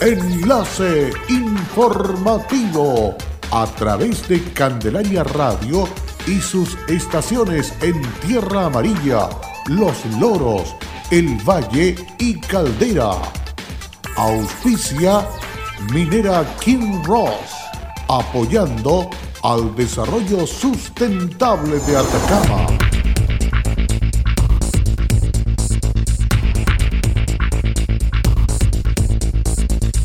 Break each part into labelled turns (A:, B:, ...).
A: Enlace informativo a través de Candelaria Radio y sus estaciones en Tierra Amarilla, Los Loros, El Valle y Caldera. Auspicia Minera King Ross, apoyando al desarrollo sustentable de Atacama.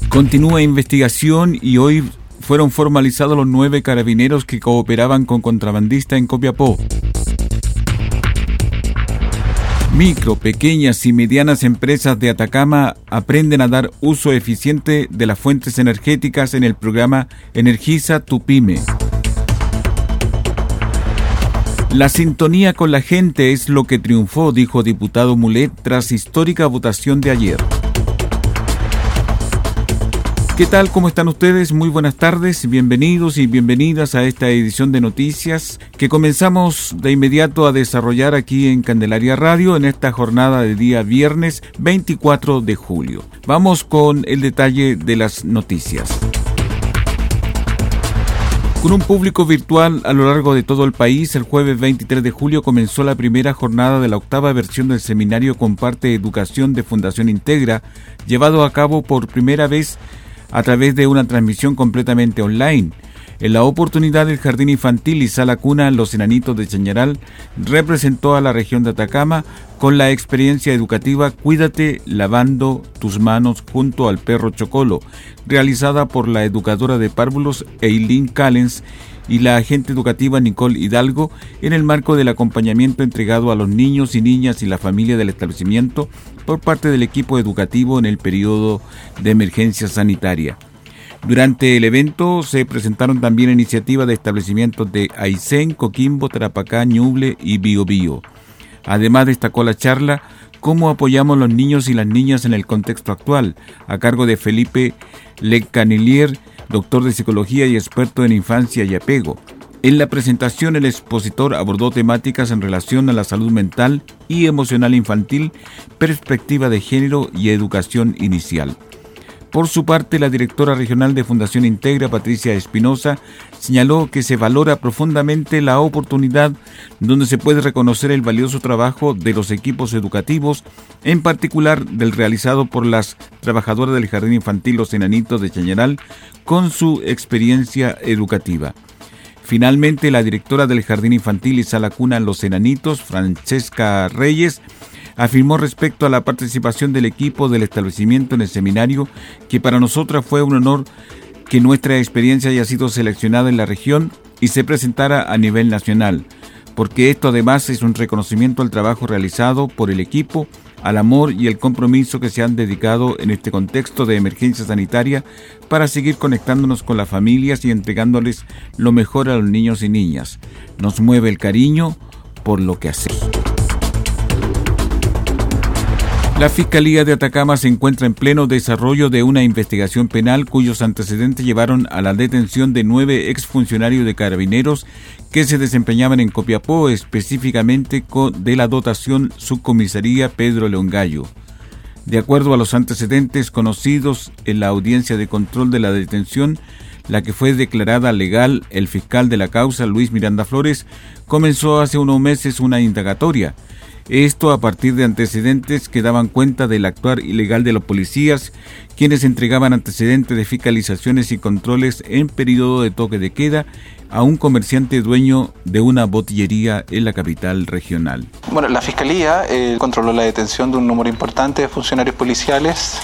B: Continúa investigación y hoy fueron formalizados los nueve carabineros que cooperaban con contrabandistas en Copiapó. Micro, pequeñas y medianas empresas de Atacama aprenden a dar uso eficiente de las fuentes energéticas en el programa Energiza tu Pyme. La sintonía con la gente es lo que triunfó, dijo diputado Mulet tras histórica votación de ayer. ¿Qué tal? ¿Cómo están ustedes? Muy buenas tardes, bienvenidos y bienvenidas a esta edición de noticias que comenzamos de inmediato a desarrollar aquí en Candelaria Radio en esta jornada de día viernes 24 de julio. Vamos con el detalle de las noticias. Con un público virtual a lo largo de todo el país, el jueves 23 de julio comenzó la primera jornada de la octava versión del seminario Comparte Educación de Fundación Integra, llevado a cabo por primera vez a través de una transmisión completamente online. En la oportunidad del Jardín Infantil y Sala Cuna Los Enanitos de Chañaral representó a la región de Atacama con la experiencia educativa Cuídate lavando tus manos junto al perro Chocolo, realizada por la educadora de párvulos Eileen Callens y la agente educativa Nicole Hidalgo en el marco del acompañamiento entregado a los niños y niñas y la familia del establecimiento por parte del equipo educativo en el periodo de emergencia sanitaria. Durante el evento se presentaron también iniciativas de establecimientos de Aysén, Coquimbo, Tarapacá, Ñuble y Biobío. Además destacó la charla Cómo apoyamos los niños y las niñas en el contexto actual, a cargo de Felipe Lecanelier, doctor de psicología y experto en infancia y apego. En la presentación el expositor abordó temáticas en relación a la salud mental y emocional infantil, perspectiva de género y educación inicial. Por su parte, la directora regional de Fundación Integra, Patricia Espinosa, señaló que se valora profundamente la oportunidad donde se puede reconocer el valioso trabajo de los equipos educativos, en particular del realizado por las trabajadoras del Jardín Infantil Los Enanitos de Chañaral, con su experiencia educativa. Finalmente, la directora del Jardín Infantil y Sala Cuna Los Enanitos, Francesca Reyes, afirmó respecto a la participación del equipo del establecimiento en el seminario que para nosotras fue un honor que nuestra experiencia haya sido seleccionada en la región y se presentara a nivel nacional, porque esto además es un reconocimiento al trabajo realizado por el equipo, al amor y el compromiso que se han dedicado en este contexto de emergencia sanitaria para seguir conectándonos con las familias y entregándoles lo mejor a los niños y niñas. Nos mueve el cariño por lo que hacemos. La Fiscalía de Atacama se encuentra en pleno desarrollo de una investigación penal cuyos antecedentes llevaron a la detención de nueve exfuncionarios de carabineros que se desempeñaban en Copiapó, específicamente de la dotación subcomisaría Pedro León Gallo. De acuerdo a los antecedentes conocidos en la audiencia de control de la detención, la que fue declarada legal, el fiscal de la causa, Luis Miranda Flores, comenzó hace unos meses una indagatoria esto a partir de antecedentes que daban cuenta del actuar ilegal de los policías, quienes entregaban antecedentes de fiscalizaciones y controles en periodo de toque de queda a un comerciante dueño de una botillería en la capital regional.
C: Bueno, la Fiscalía eh, controló la detención de un número importante de funcionarios policiales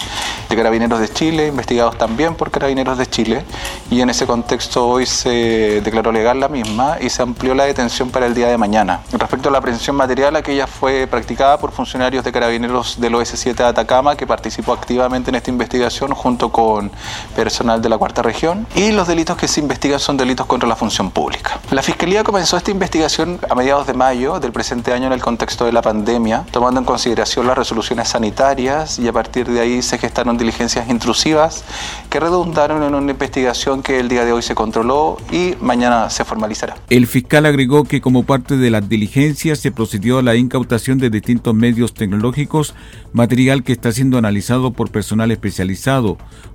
C: de Carabineros de Chile, investigados también por Carabineros de Chile, y en ese contexto hoy se declaró legal la misma y se amplió la detención para el día de mañana. Respecto a la aprehensión material, aquella fue practicada por funcionarios de Carabineros del OS7 de Atacama, que participó activamente en esta investigación junto con personal de la cuarta región y los delitos que se investigan son delitos contra la función pública. La Fiscalía comenzó esta investigación a mediados de mayo del presente año en el contexto de la pandemia, tomando en consideración las resoluciones sanitarias y a partir de ahí se gestaron diligencias intrusivas que redundaron en una investigación que el día de hoy se controló y mañana se formalizará.
B: El fiscal agregó que como parte de las diligencias se procedió a la incautación de distintos medios tecnológicos, material que está siendo analizado por personal especializado.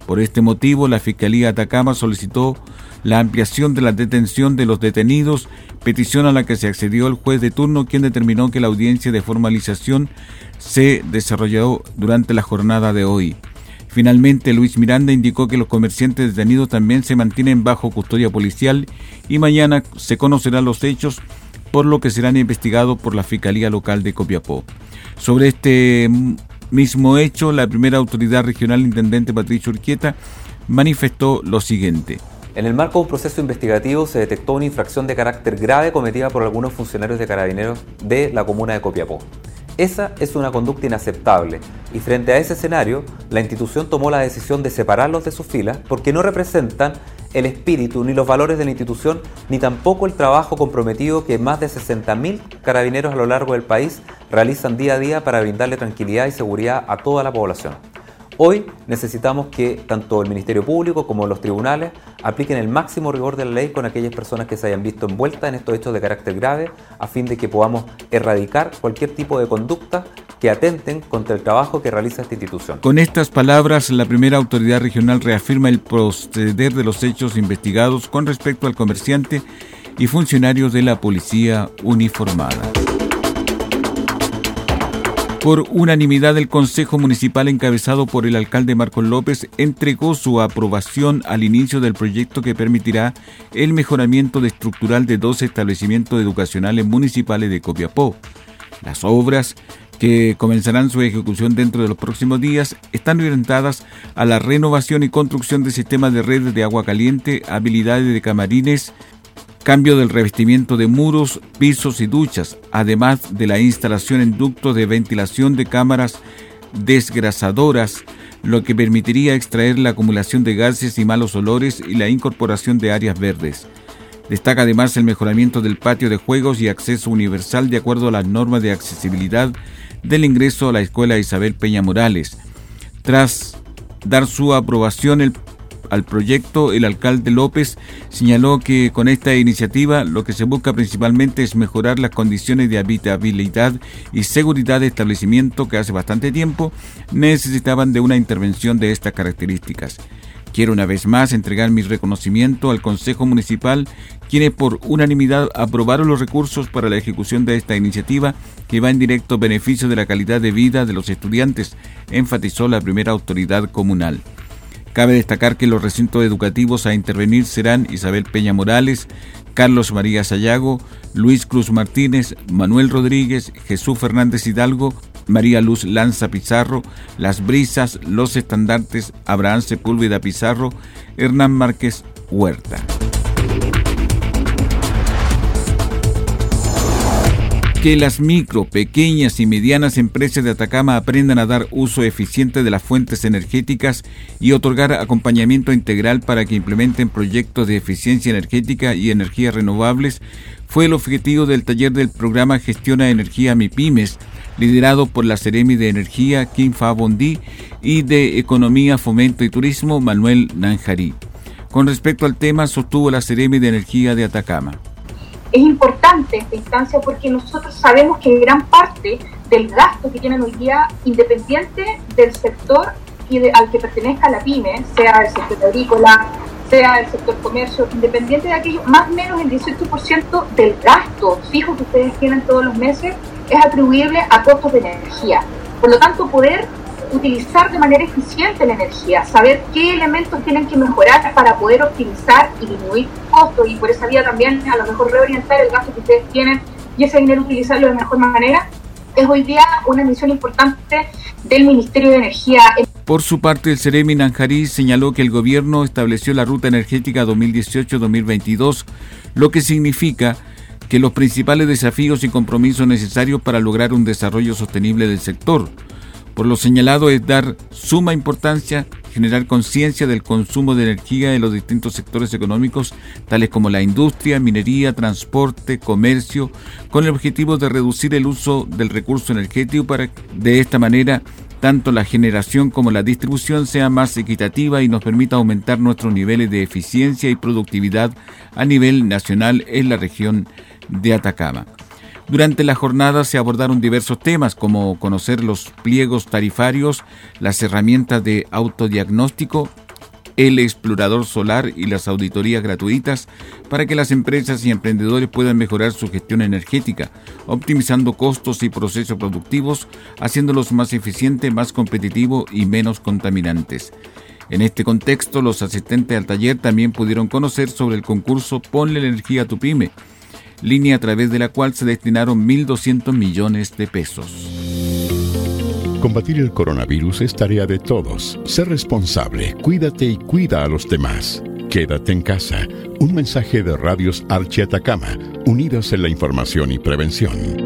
B: Por este motivo, la Fiscalía Atacama solicitó la ampliación de la detención de los detenidos, petición a la que se accedió el juez de turno, quien determinó que la audiencia de formalización se desarrolló durante la jornada de hoy. Finalmente, Luis Miranda indicó que los comerciantes detenidos también se mantienen bajo custodia policial y mañana se conocerán los hechos, por lo que serán investigados por la Fiscalía Local de Copiapó. Sobre este mismo hecho, la primera autoridad regional, intendente Patricio Urquieta, manifestó lo siguiente.
D: En el marco de un proceso investigativo se detectó una infracción de carácter grave cometida por algunos funcionarios de carabineros de la comuna de Copiapó. Esa es una conducta inaceptable y frente a ese escenario, la institución tomó la decisión de separarlos de sus filas porque no representan el espíritu ni los valores de la institución, ni tampoco el trabajo comprometido que más de 60.000 carabineros a lo largo del país realizan día a día para brindarle tranquilidad y seguridad a toda la población. Hoy necesitamos que tanto el Ministerio Público como los tribunales apliquen el máximo rigor de la ley con aquellas personas que se hayan visto envueltas en estos hechos de carácter grave a fin de que podamos erradicar cualquier tipo de conducta que atenten contra el trabajo que realiza esta institución.
B: Con estas palabras, la primera autoridad regional reafirma el proceder de los hechos investigados con respecto al comerciante y funcionarios de la policía uniformada. Por unanimidad, el Consejo Municipal, encabezado por el alcalde Marcos López, entregó su aprobación al inicio del proyecto que permitirá el mejoramiento estructural de dos establecimientos educacionales municipales de Copiapó. Las obras que comenzarán su ejecución dentro de los próximos días, están orientadas a la renovación y construcción de sistemas de redes de agua caliente, habilidades de camarines, cambio del revestimiento de muros, pisos y duchas, además de la instalación en ductos de ventilación de cámaras desgrasadoras, lo que permitiría extraer la acumulación de gases y malos olores y la incorporación de áreas verdes. Destaca además el mejoramiento del patio de juegos y acceso universal de acuerdo a las normas de accesibilidad del ingreso a la Escuela Isabel Peña Morales. Tras dar su aprobación, el al proyecto, el alcalde López señaló que con esta iniciativa lo que se busca principalmente es mejorar las condiciones de habitabilidad y seguridad de establecimiento que hace bastante tiempo necesitaban de una intervención de estas características. Quiero una vez más entregar mi reconocimiento al Consejo Municipal, quienes por unanimidad aprobaron los recursos para la ejecución de esta iniciativa que va en directo beneficio de la calidad de vida de los estudiantes, enfatizó la primera autoridad comunal. Cabe destacar que los recintos educativos a intervenir serán Isabel Peña Morales, Carlos María Sayago, Luis Cruz Martínez, Manuel Rodríguez, Jesús Fernández Hidalgo, María Luz Lanza Pizarro, Las Brisas, Los Estandartes, Abraham Sepúlveda Pizarro, Hernán Márquez Huerta. Que las micro, pequeñas y medianas empresas de Atacama aprendan a dar uso eficiente de las fuentes energéticas y otorgar acompañamiento integral para que implementen proyectos de eficiencia energética y energías renovables fue el objetivo del taller del programa Gestiona Energía MIPIMES, liderado por la Ceremi de Energía Kim Bondi y de Economía, Fomento y Turismo Manuel Nanjarí. Con respecto al tema, sostuvo la Ceremi de Energía de Atacama
E: es importante esta instancia porque nosotros sabemos que gran parte del gasto que tienen hoy día, independiente del sector y al que pertenezca la pyme, sea el sector agrícola, sea el sector comercio, independiente de aquello, más o menos el 18% del gasto fijo que ustedes tienen todos los meses es atribuible a costos de energía. Por lo tanto, poder utilizar de manera eficiente la energía, saber qué elementos tienen que mejorar para poder optimizar y disminuir costos y por esa vía también a lo mejor reorientar el gasto que ustedes tienen y ese dinero utilizarlo de mejor manera, es hoy día una misión importante del Ministerio de Energía.
B: Por su parte, el Ceremi Nanjarí señaló que el gobierno estableció la Ruta Energética 2018-2022, lo que significa que los principales desafíos y compromisos necesarios para lograr un desarrollo sostenible del sector Por lo señalado es dar suma importancia generar conciencia del consumo de energía en los distintos sectores económicos, tales como la industria, minería, transporte, comercio, con el objetivo de reducir el uso del recurso energético para de esta manera tanto la generación como la distribución sea más equitativa y nos permita aumentar nuestros niveles de eficiencia y productividad a nivel nacional en la región de Atacama. Durante la jornada se abordaron diversos temas como conocer los pliegos tarifarios, las herramientas de autodiagnóstico, el explorador solar y las auditorías gratuitas para que las empresas y emprendedores puedan mejorar su gestión energética, optimizando costos y procesos productivos, haciéndolos más eficientes, más competitivos y menos contaminantes. En este contexto, los asistentes al taller también pudieron conocer sobre el concurso Ponle energía a tu pyme, línea a través de la cual se destinaron 1.200 millones de pesos.
A: Combatir el coronavirus es tarea de todos. Sé responsable, cuídate y cuida a los demás. Quédate en casa. Un mensaje de Radios Archi Atacama, unidos en la información y prevención.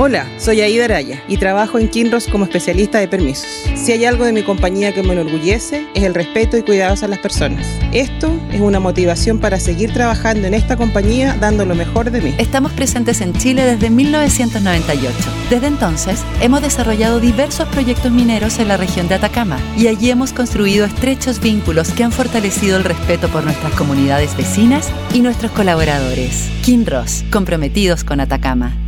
F: Hola, soy Aida Araya y trabajo en Kinross como especialista de permisos. Si hay algo de mi compañía que me enorgullece, es el respeto y cuidados a las personas. Esto es una motivación para seguir trabajando en esta compañía dando lo mejor de mí.
G: Estamos presentes en Chile desde 1998. Desde entonces, hemos desarrollado diversos proyectos mineros en la región de Atacama y allí hemos construido estrechos vínculos que han fortalecido el respeto por nuestras comunidades vecinas y nuestros colaboradores. Kinross, comprometidos con Atacama.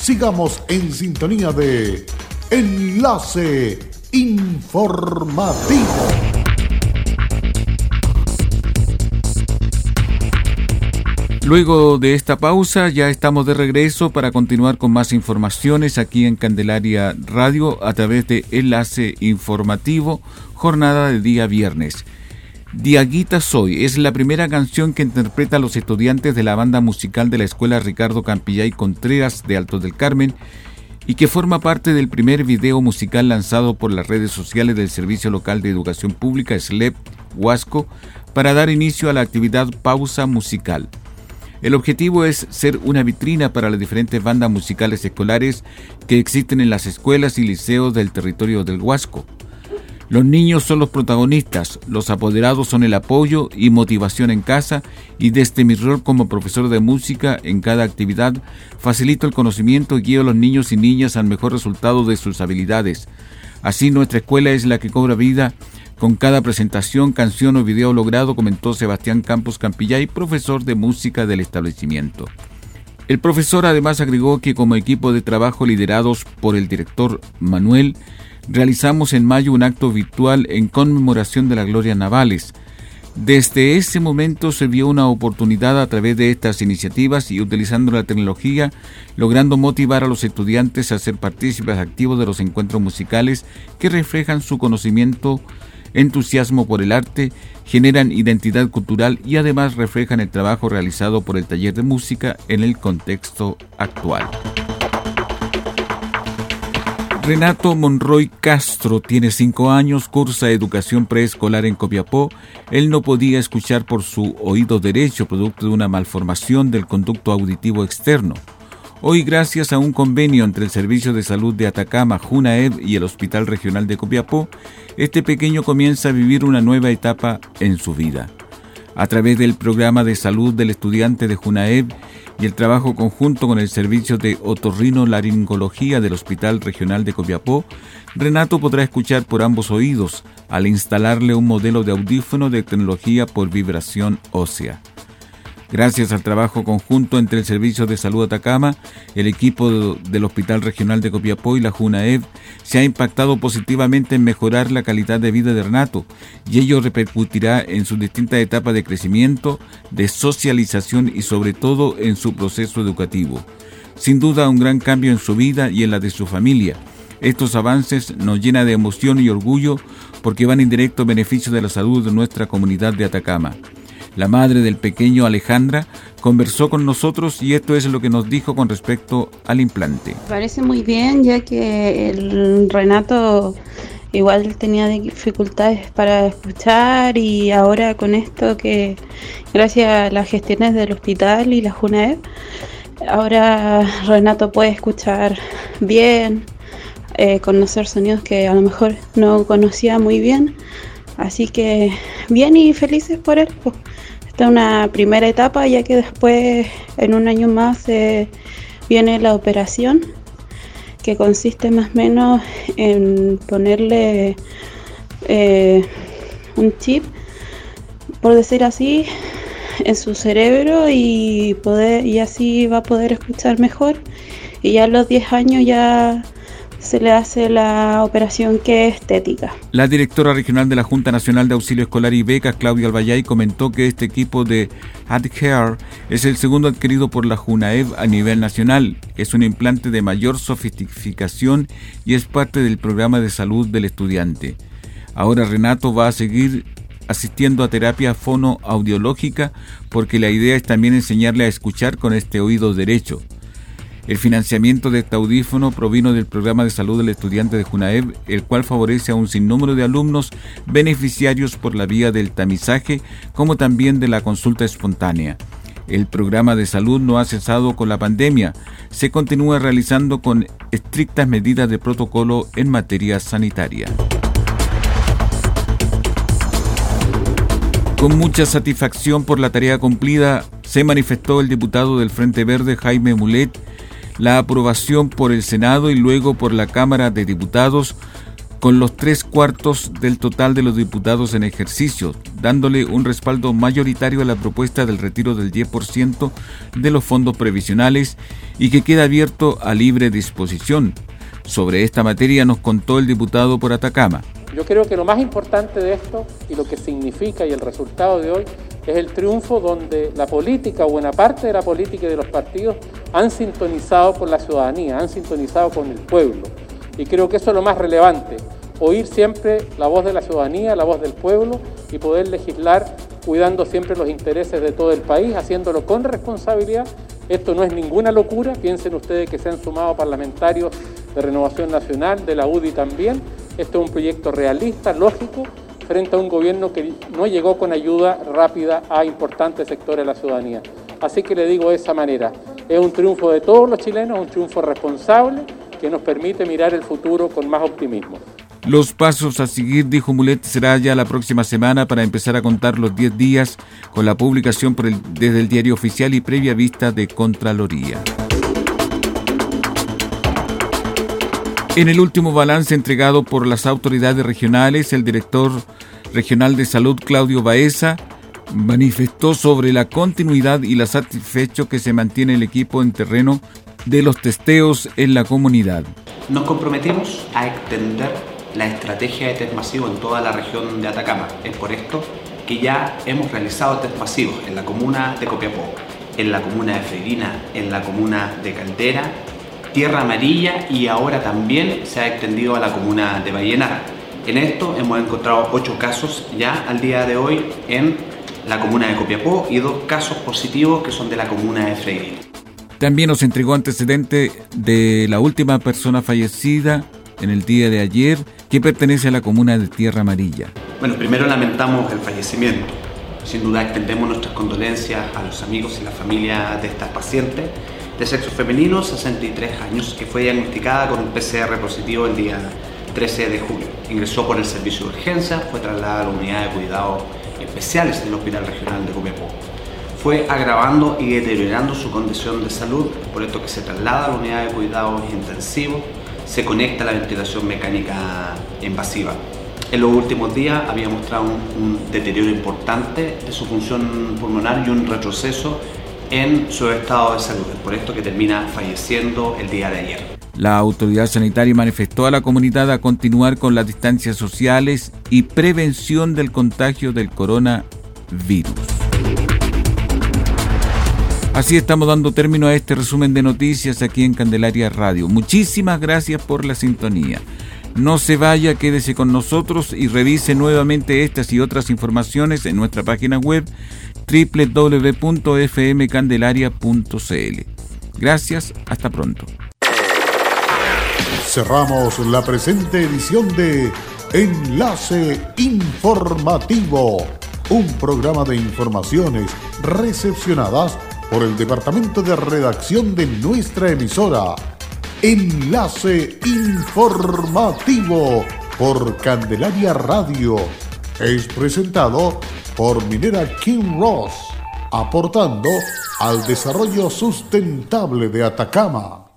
A: Sigamos en sintonía de Enlace Informativo.
B: Luego de esta pausa ya estamos de regreso para continuar con más informaciones aquí en Candelaria Radio a través de Enlace Informativo, jornada de día viernes. Diaguita Soy es la primera canción que interpreta los estudiantes de la banda musical de la Escuela Ricardo Campillay Contreras de Alto del Carmen y que forma parte del primer video musical lanzado por las redes sociales del Servicio Local de Educación Pública SLEP Huasco para dar inicio a la actividad Pausa Musical. El objetivo es ser una vitrina para las diferentes bandas musicales escolares que existen en las escuelas y liceos del territorio del Huasco. Los niños son los protagonistas, los apoderados son el apoyo y motivación en casa y desde mi rol como profesor de música en cada actividad facilito el conocimiento y guío a los niños y niñas al mejor resultado de sus habilidades. Así nuestra escuela es la que cobra vida con cada presentación, canción o video logrado, comentó Sebastián Campos Campillay, profesor de música del establecimiento. El profesor además agregó que como equipo de trabajo liderados por el director Manuel, realizamos en mayo un acto virtual en conmemoración de la Gloria Navales. Desde ese momento se vio una oportunidad a través de estas iniciativas y utilizando la tecnología, logrando motivar a los estudiantes a ser partícipes activos de los encuentros musicales que reflejan su conocimiento, entusiasmo por el arte, generan identidad cultural y además reflejan el trabajo realizado por el taller de música en el contexto actual. Renato Monroy Castro tiene cinco años, cursa educación preescolar en Copiapó. Él no podía escuchar por su oído derecho, producto de una malformación del conducto auditivo externo. Hoy, gracias a un convenio entre el Servicio de Salud de Atacama, Junaed y el Hospital Regional de Copiapó, este pequeño comienza a vivir una nueva etapa en su vida. A través del programa de salud del estudiante de Junaed y el trabajo conjunto con el Servicio de Otorrino-Laringología del Hospital Regional de Copiapó, Renato podrá escuchar por ambos oídos al instalarle un modelo de audífono de tecnología por vibración ósea. Gracias al trabajo conjunto entre el Servicio de Salud Atacama, el equipo del Hospital Regional de Copiapó y la JUNAEV, se ha impactado positivamente en mejorar la calidad de vida de Renato y ello repercutirá en sus distintas etapas de crecimiento, de socialización y sobre todo en su proceso educativo. Sin duda un gran cambio en su vida y en la de su familia. Estos avances nos llenan de emoción y orgullo porque van en directo beneficio de la salud de nuestra comunidad de Atacama. La madre del pequeño Alejandra conversó con nosotros y esto es lo que nos dijo con respecto al implante.
H: Parece muy bien ya que Renato igual tenía dificultades para escuchar y ahora con esto que gracias a las gestiones del hospital y la JUNAEP, ahora Renato puede escuchar bien, eh, conocer sonidos que a lo mejor no conocía muy bien. Así que bien y felices por él. Esta es una primera etapa, ya que después, en un año más, eh, viene la operación, que consiste más o menos en ponerle eh, un chip, por decir así, en su cerebro y poder y así va a poder escuchar mejor. Y ya a los 10 años ya se le hace la operación que es estética.
B: La directora regional de la Junta Nacional de Auxilio Escolar y Becas, Claudia Albayay, comentó que este equipo de AdCare es el segundo adquirido por la JUNAEV a nivel nacional. Es un implante de mayor sofisticación y es parte del programa de salud del estudiante. Ahora Renato va a seguir asistiendo a terapia fonoaudiológica porque la idea es también enseñarle a escuchar con este oído derecho. El financiamiento de este audífono provino del programa de salud del estudiante de Junaev, el cual favorece a un sinnúmero de alumnos beneficiarios por la vía del tamizaje, como también de la consulta espontánea. El programa de salud no ha cesado con la pandemia, se continúa realizando con estrictas medidas de protocolo en materia sanitaria. Con mucha satisfacción por la tarea cumplida, se manifestó el diputado del Frente Verde Jaime Mulet la aprobación por el Senado y luego por la Cámara de Diputados con los tres cuartos del total de los diputados en ejercicio, dándole un respaldo mayoritario a la propuesta del retiro del 10% de los fondos previsionales y que queda abierto a libre disposición. Sobre esta materia nos contó el diputado por Atacama.
I: Yo creo que lo más importante de esto y lo que significa y el resultado de hoy es el triunfo donde la política, buena parte de la política y de los partidos han sintonizado con la ciudadanía, han sintonizado con el pueblo. Y creo que eso es lo más relevante, oír siempre la voz de la ciudadanía, la voz del pueblo y poder legislar cuidando siempre los intereses de todo el país, haciéndolo con responsabilidad. Esto no es ninguna locura, piensen ustedes que se han sumado parlamentarios de Renovación Nacional, de la UDI también. Esto es un proyecto realista, lógico, frente a un gobierno que no llegó con ayuda rápida a importantes sectores de la ciudadanía. Así que le digo de esa manera, es un triunfo de todos los chilenos, un triunfo responsable que nos permite mirar el futuro con más optimismo.
B: Los pasos a seguir, dijo Mulet, será ya la próxima semana para empezar a contar los 10 días con la publicación desde el diario oficial y previa vista de Contraloría. En el último balance entregado por las autoridades regionales, el director regional de salud, Claudio Baeza, manifestó sobre la continuidad y la satisfecho que se mantiene el equipo en terreno de los testeos en la comunidad.
J: Nos comprometemos a extender la estrategia de test masivo en toda la región de Atacama. Es por esto que ya hemos realizado test masivos en la comuna de Copiapó, en la comuna de Freirina, en la comuna de Caldera, Tierra Amarilla y ahora también se ha extendido a la comuna de Vallenar. En esto hemos encontrado ocho casos ya al día de hoy en la comuna de Copiapó y dos casos positivos que son de la comuna de Freire.
B: También nos entregó antecedente de la última persona fallecida en el día de ayer que pertenece a la comuna de Tierra Amarilla.
J: Bueno, primero lamentamos el fallecimiento. Sin duda extendemos nuestras condolencias a los amigos y la familia de esta paciente de sexo femenino, 63 años, que fue diagnosticada con un PCR positivo el día 13 de julio. Ingresó por el servicio de urgencia, fue trasladada a la unidad de cuidado especiales del Hospital Regional de Copiapó. Fue agravando y deteriorando su condición de salud, por esto que se traslada a la unidad de cuidados intensivos, se conecta a la ventilación mecánica invasiva. en los últimos días había mostrado un, deterioro importante de su función pulmonar y un retroceso en su estado de salud. por esto que termina falleciendo el día de ayer.
B: La autoridad sanitaria manifestó a la comunidad a continuar con las distancias sociales y prevención del contagio del coronavirus. Así estamos dando término a este resumen de noticias aquí en Candelaria Radio. Muchísimas gracias por la sintonía. No se vaya, quédese con nosotros y revise nuevamente estas y otras informaciones en nuestra página web www.fmcandelaria.cl. Gracias, hasta pronto.
A: Cerramos la presente edición de Enlace Informativo, un programa de informaciones recepcionadas por el Departamento de Redacción de nuestra emisora. Enlace Informativo por Candelaria Radio. Es presentado por Minera King Ross, aportando al desarrollo sustentable de Atacama.